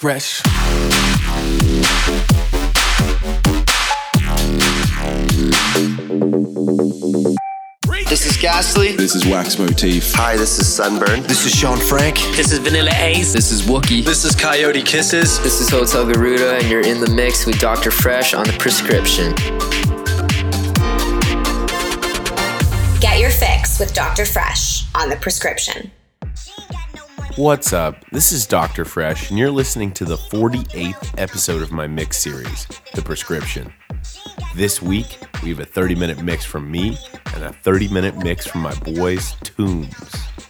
Fresch. This is Ghastly. This is Wax Motif. Hi, this is Sunburn. This is Shaun Frank. This is Vanilla Ace. This is Wuki. This is Coyote Kisses. This is Hotel Garuda, and you're in the mix with Dr. Fresch on the prescription. Get your fix with Dr. Fresch on the prescription. What's up? This is Dr. Fresch, and you're listening to the 48th episode of my mix series, The Prescription. This week, we have a 30 minute mix from me and a 30 minute mix from my boys, Tombz.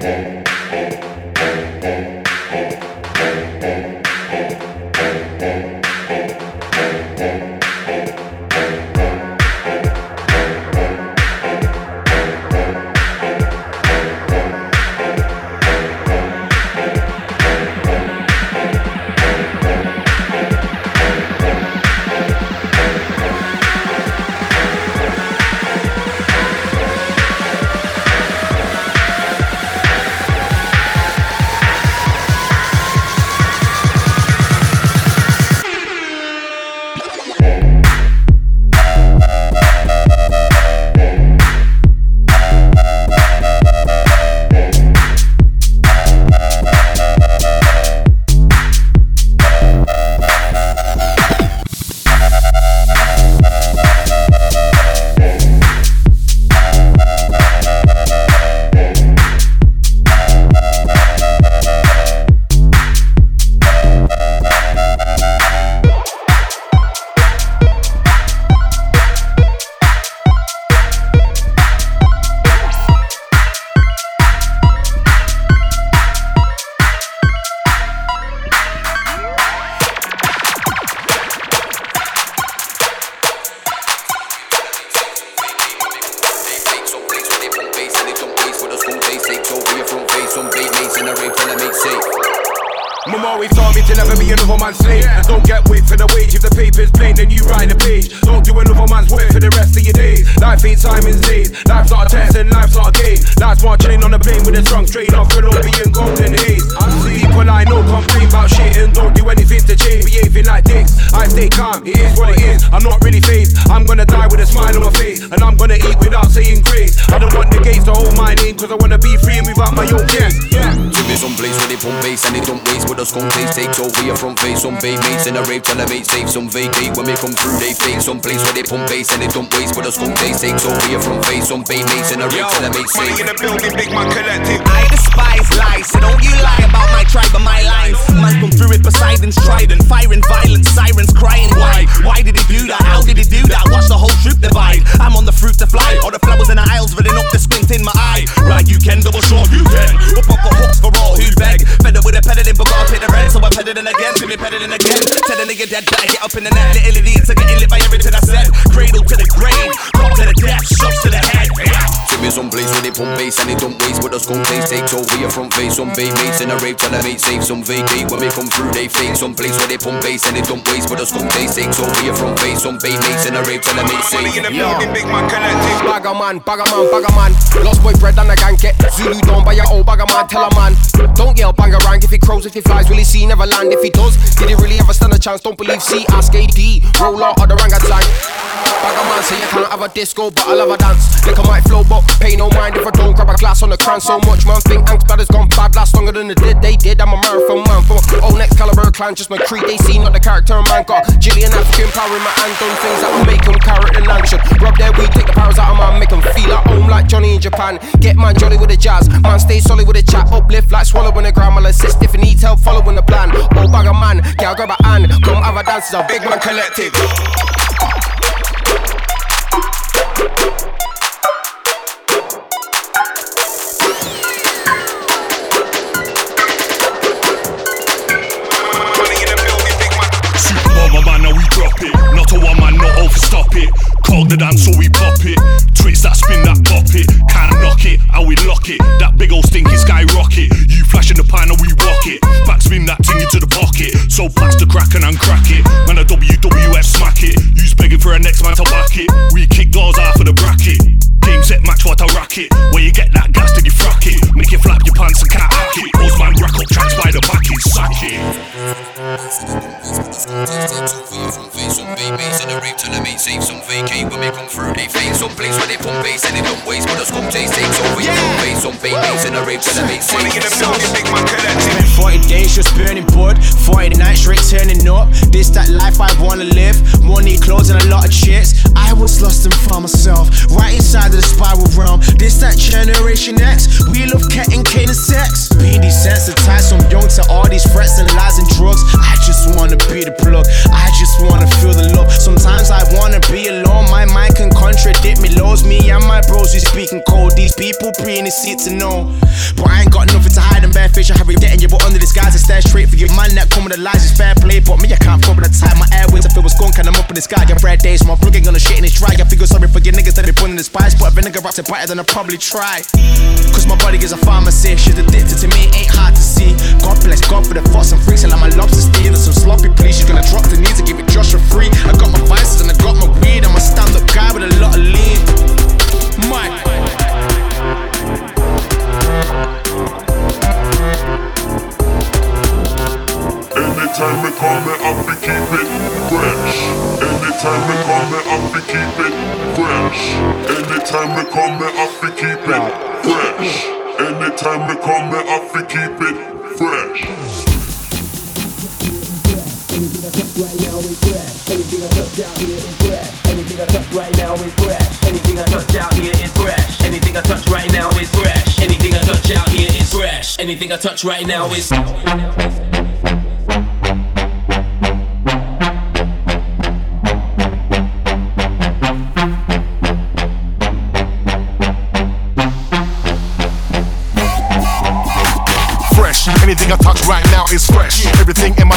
Dead. Is what it is. I'm not really phased. I'm gonna die with a smile on my face. And I'm gonna eat without saying grace. I don't want the gates to hold my name, cause I wanna be free and move out my own guest. Yeah. Give me some place where they pump bass and they don't waste. With us skunk taste takes over your front face. Some bay mates in a rave, tell them safe. Some vacate when they come through, they fade. Some place where they pump bass and they don't waste. With us skunk taste takes over your front face. Some bay mates in a rave, tell them safe. Money in the building, big man collective. I despise lies, so don't you lie about my tribe and my lines. Man come through with Poseidon's trident, firing violence, sirens crying. Why? Why did he do that? How did he do that? Watch the whole troop divide. I'm on the fruit to fly, all the flowers in the aisles filling up the squint in my eye. Right, you can double short, you can. Up up for hooks for all who beg. Fed up with the peddling, but gotta pay the rent, so I'm peddling again. Feel me peddling again. Tell a nigga dead, better get up in the net. Little idiot to getting lit by everything I said. Cradle to the grave, clock to the death, shots to the head. Give me some place where they pump bass and they don't waste. With us skunk taste takes over your front face. Some bay mates in a rave, tell them safe. Some vacate when they come through, they fake. Some place where they pump bass and they don't waste. With us skunk taste takes over your front face. Some bay mates in a rave, tell them safe. Money in the building, big man collective. Bagger man, bagger man, bagger man. Lost boy bread and a gang get Zulu down by your old bagger man. Tell a man, don't yell bang around if he crows, if he flies. Will he see never land? If he does, did he really ever stand a chance? Don't believe C, ask AD. Roll out of the orangutan. Bagger man say you can't have a disco, but I love a dance. Liquor might flow, but pay no mind if I don't grab a glass on the crown. So much man think Angst bad has gone bad, last longer than the did they did. I'm a marathon man for old next caliber clan, just my creed. They see not the character man. Got Jillian African power in my hand, done things that will make them and land. Should rub their weed, take the powers out of man, make them feel at home like Johnny in Japan. Get man jolly with the jazz, man stay solid with the chat, uplift like swallowing the ground. Assist if you need help, following the plan. Oh, Old bagger man, girl grab a hand, come have a dance, it's a big man collective. Man, not stop it. Call the dance so we pop it. Twist that spin that pop it. Can't knock it, how we lock it. That big old stinky skyrocket. You flash in the pan and we rock it. Backspin that thing into the pocket. So pass the crack and uncrack it. Man, a WWF smack it. You's begging for a next man to whack it. We kick doors out of the bracket. Game set match what I rack it. Where you get that gas, then you frack it. Make you flap your pants and cat hack it. Those man rack up tracks by the back, it sack it. Some bay mates in a rave, tell them safe. Some vacate when they come through, they fade. Some place where they pump bass and they don't waste. With us skunk taste takes over your front face. Some bay mates in a rave, tell them Money in the safe. building, big man collective. Spent 40 days just burning wood, 40 nights straight turning up. This that life I wanna live. More need clothes and a lot of chicks. I was lost and found myself right inside of the spiral realm. This that generation X. We love cat and cane and sex. Being desensitized from young to all these threats and lies and drugs. I just wanna be the plug. I just wanna feel the love. Sometimes I wanna be alone. My mind can contradict me. Lows me and my bros we speaking cold. These people pre in the seat to know. But I ain't got nothing to hide and bare fish. I have it getting you, but under disguise and stare straight for you. Man that come with the lies is fair play. But me, I can't cope with the time. My airways, I feel a skunk and I'm up in the sky. Your red days, my plug ain't gonna shit and it's dry. I feel sorry for your niggas that they put in the spice. But vinegar wraps it better than I probably try. Cause my body is a pharmacy. She's addicted to me, ain't hard to see. God bless God for the thoughts and freaks. And like my lobster stealing some sloppy, please. She's gonna drop the knees and give it just for free. I got my vices and I got my weed. I'm a stand up guy with a lot of lean. Mike. Anytime we come, fresh. Anytime we come, me have to keep it fresh. Anytime we come, me have to keep it fresh. Anytime we come, me have to keep it fresh. Anything I touch right now is fresh. Anything I touch out here is fresh. Anything I touch right now is fresh. Anything I touch out here is fresh. Anything I touch right now is.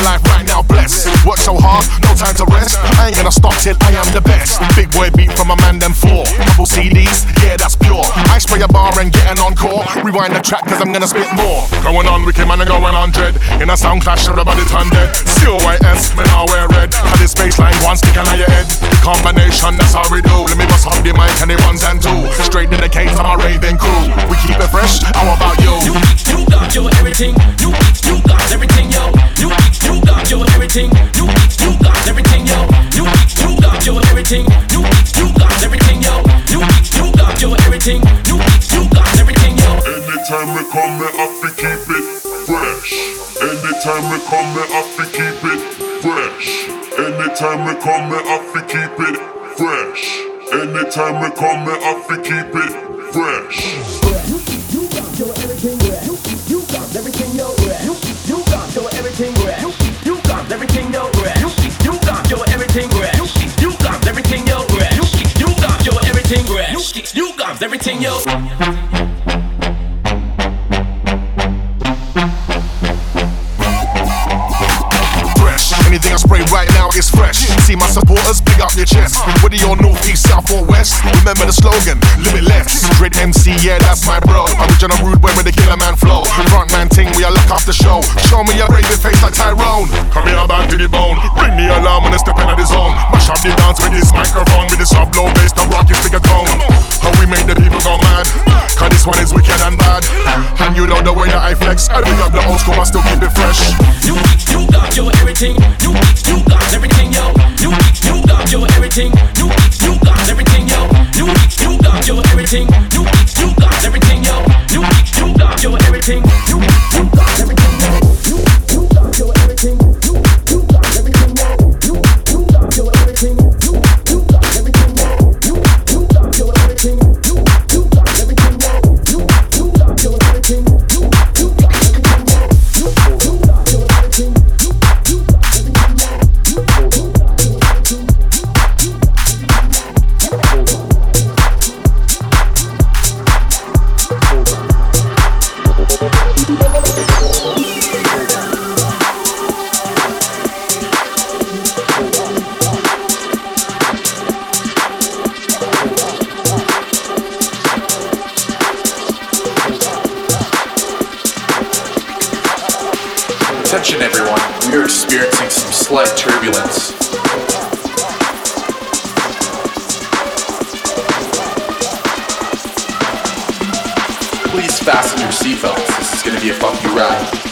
Life right now blessed. Work so hard, no time to rest. I ain't gonna stop till I am the best. Big boy beat from a man them four. Couple CDs, yeah that's pure. I spray a bar and get an encore. Rewind the track cause I'm gonna spit more. Going on wicked man and going on dread. In a sound clash, everybody turn dead. C-O-Y-S, man I wear red. Had this baseline one stick on your head. The combination, that's how we do. Let me bust up the mic and the ones and two. Straight in the case, I'm a raving crew. We keep it fresh, how about you? You, you got your everything. You, you got everything, yo. You, you got your everything. You, you got everything, yo. You, you got your everything. You, you got everything, yo. You, you got your everything. Got everything, yo. Anytime we come, me have to keep it fresh. Anytime we come, me have to keep it fresh. Anytime we come, me have to keep it fresh. Anytime we come, me have to keep it fresh. You everything, fresh. Anything I spray right now is fresh. See my supporters, big up your chest. Whether you're north, east, south, or west, remember the slogan, limitless. Dread MC, yeah, that's my bro. Original rude boy with the killer man flow. Front man ting, we are look off the show. Show me a raving face like Tyrone. Come here, back to the bone. Bring the alarm when I step into the zone. Mash up the dance with this microphone, with this sub low bass, the rock is bigger tone. How we make the people go mad. Cause this one is wicked and bad. And you know the way that I flex. I bring up the old school, I still keep it fresh. You, you got your everything. You, you got everything, yo. You, you got your everything. You, you got everything, yo. You, you got your everything. You, you got everything, yo. You, you got your everything. You, you got everything, yo. You, you got your everything. You, Attention everyone, we are experiencing some slight turbulence. Please fasten your seatbelts. This is to be a funky ride.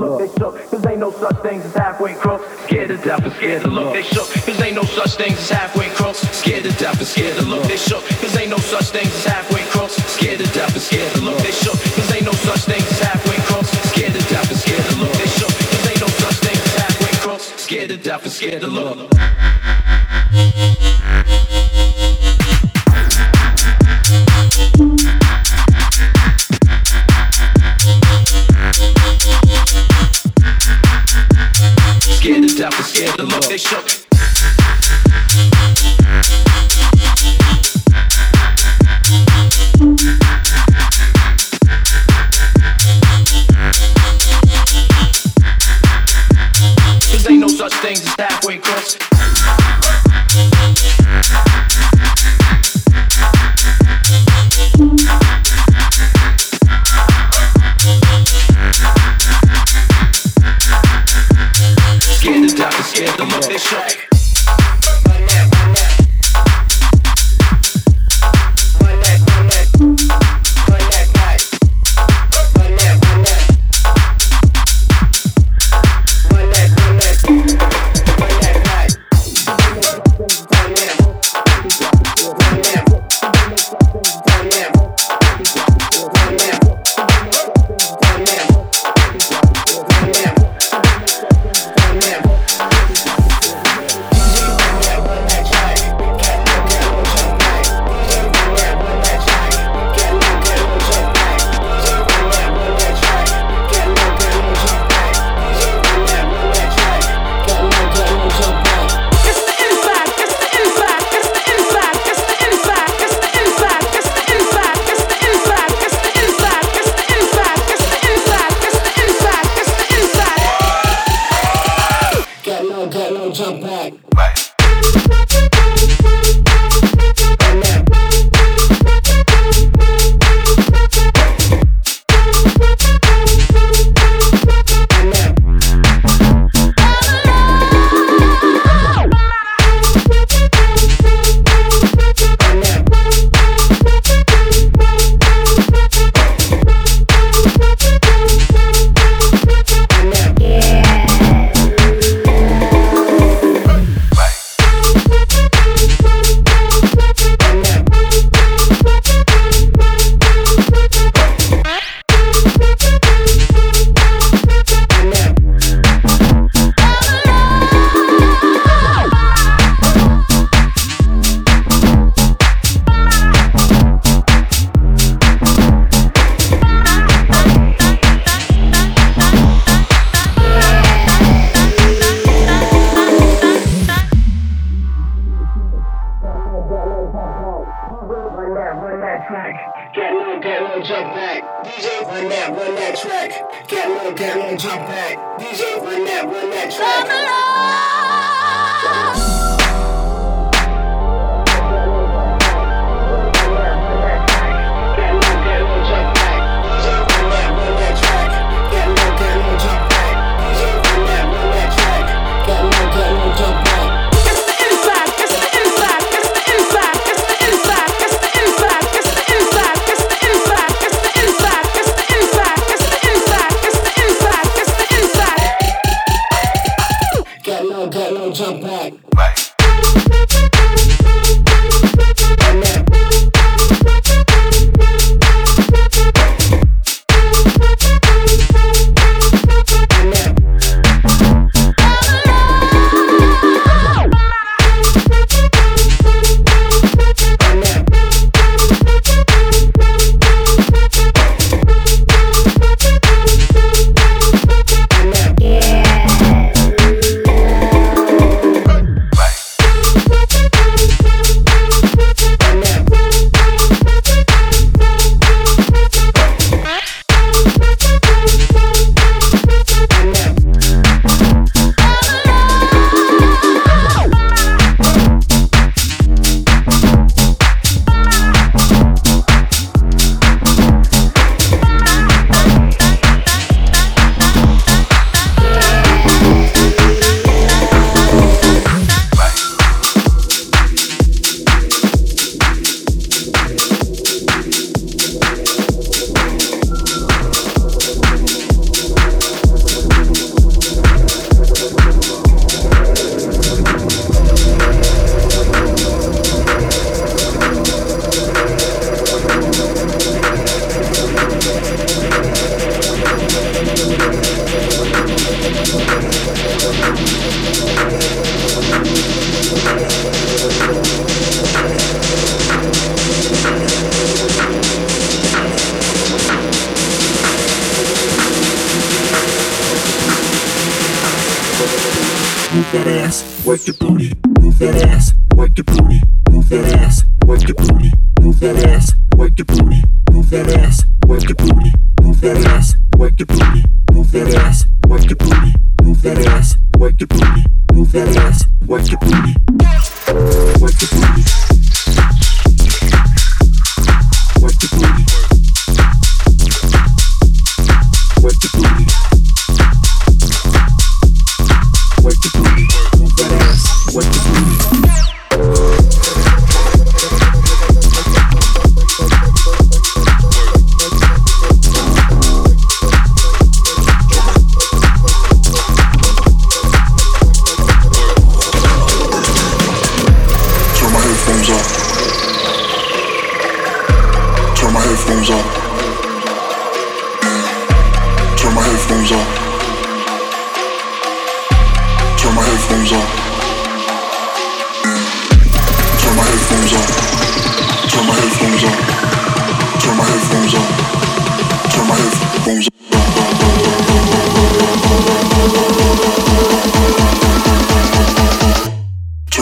look, they shook, cause ain't no such things as halfway crooks. Scared to death and scared to look, they shook, cause ain't no such things as halfway crooks. Scared to death and scared to look, they shook, cause ain't no such things as halfway crooks. Scared to death and scared to look, they shook, cause ain't no such things as halfway crooks. Scared to death and scared to look, they shook, cause ain't no such things as halfway crooks. Scared to death and scared to look. back. Get low, get low, jump back. DJ, run that, run that track. Get low, get low, jump back. DJ, run that, run that track. Come along.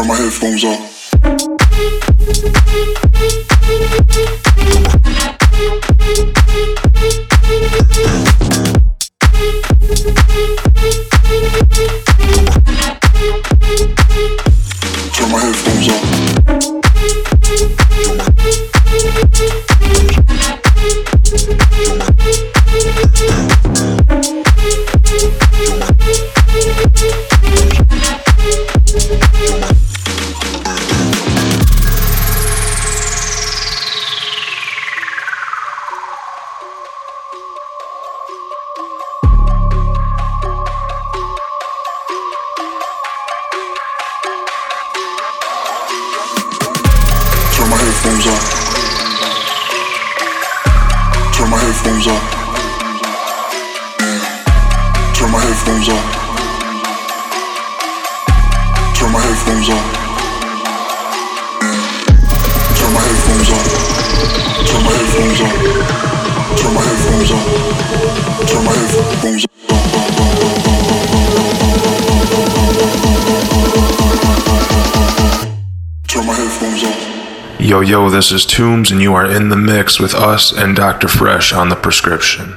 my headphones off. Turn my headphones off. Yo, yo, this is Tombz, and you are in the mix with us and Dr. Fresch on the prescription.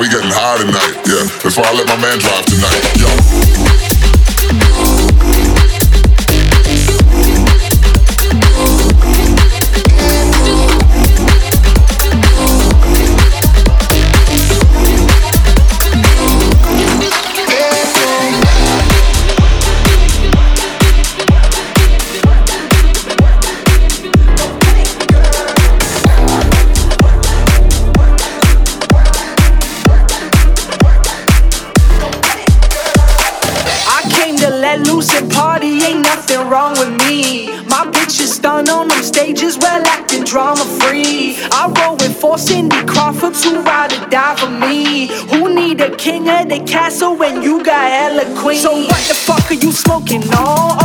we getting high tonight, yeah. That's why I let my man drive tonight, yo. king of the castle when you got hella queen. So what the fuck are you smoking on?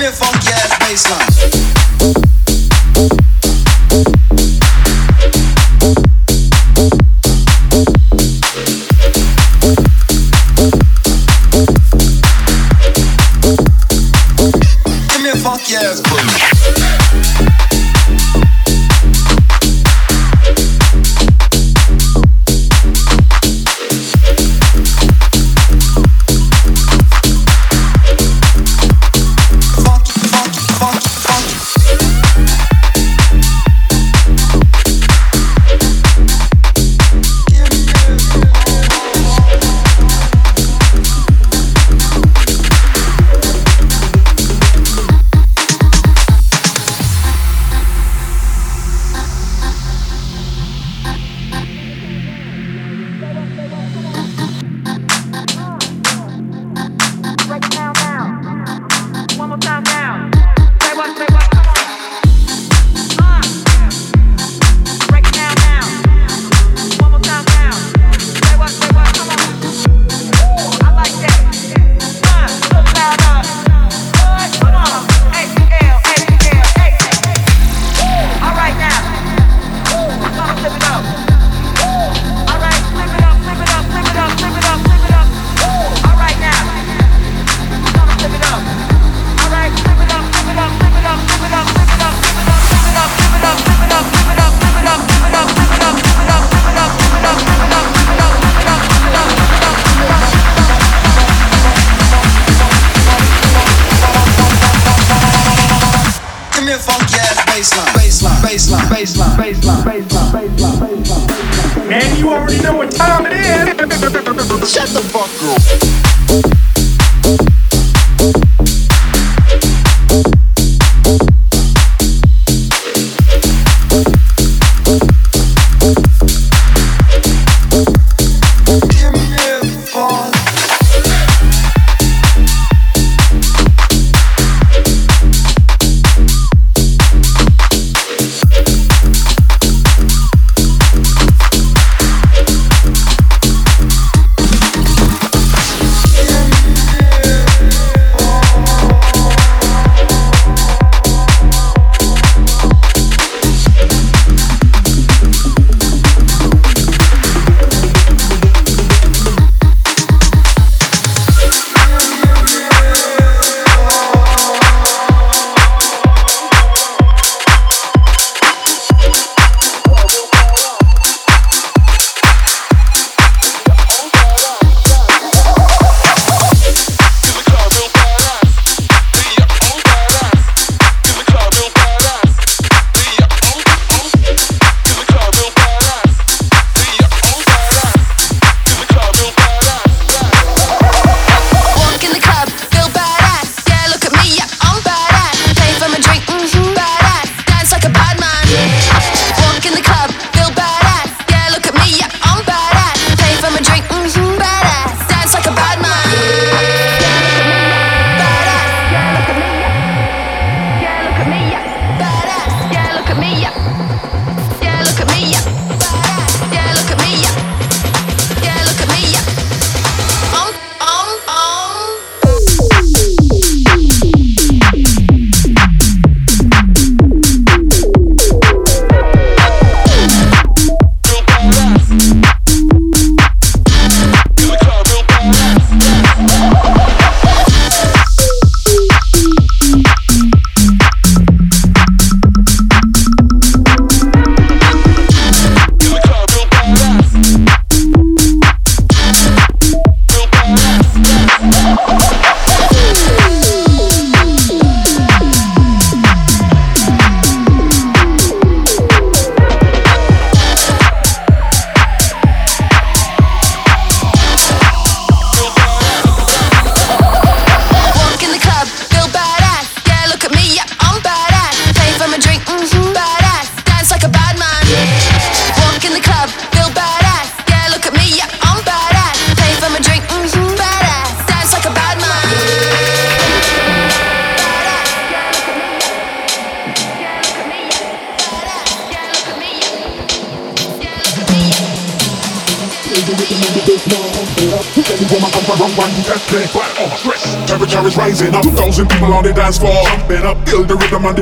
that funky ass bass line. already know what time it is. Shut the fuck up.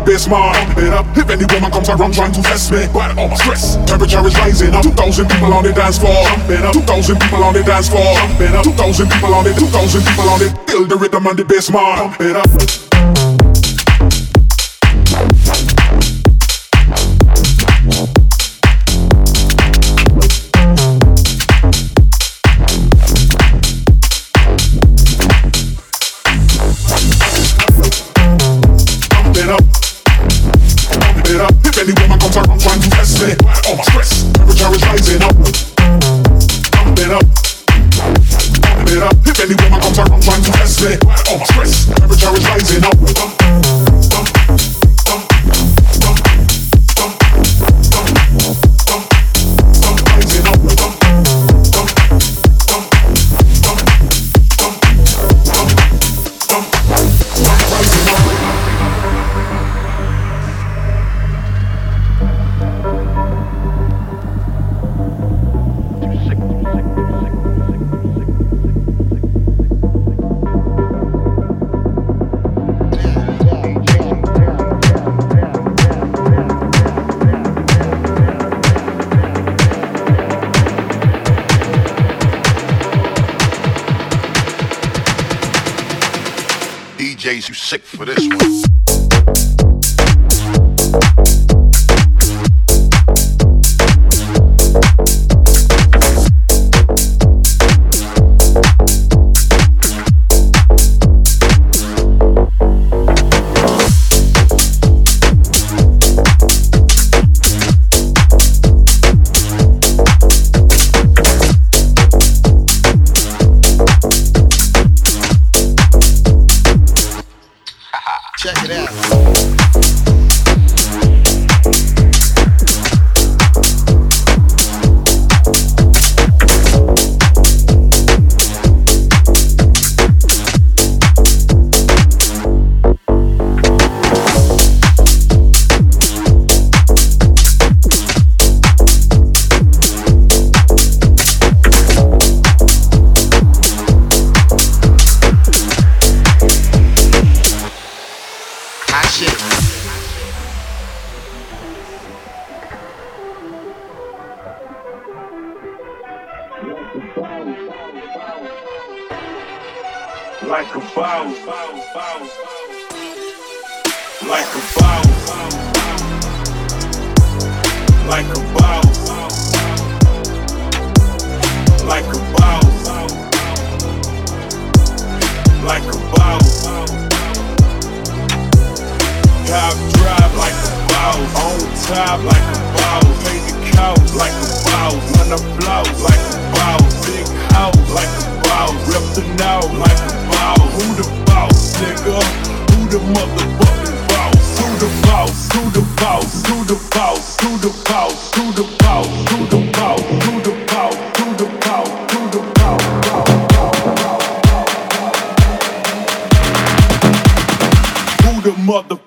Bass man. It up. If any woman comes around trying to test me, but all my stress. Temperature is rising up, 2,000 people on the dance floor. Jumping up, 2,000 people on the dance floor. Jumping up, 2,000 people on it, 2,000 people on it. Feel the rhythm and the bass man. It up. Rising up, bump it up, bump it up. If anyone Like a bow, Cop drive like a bow, on top like a bow, pay the couch like a bow, when I blow like a bow, big house like a bow, rip the nose like a bow. Who the boss, nigga? Who the motherfucking boss? Who the boss? Who the boss? Who the boss? Who the boss? Who the boss? Who the boss? Who the boss? Who the boss? Who the boss? Who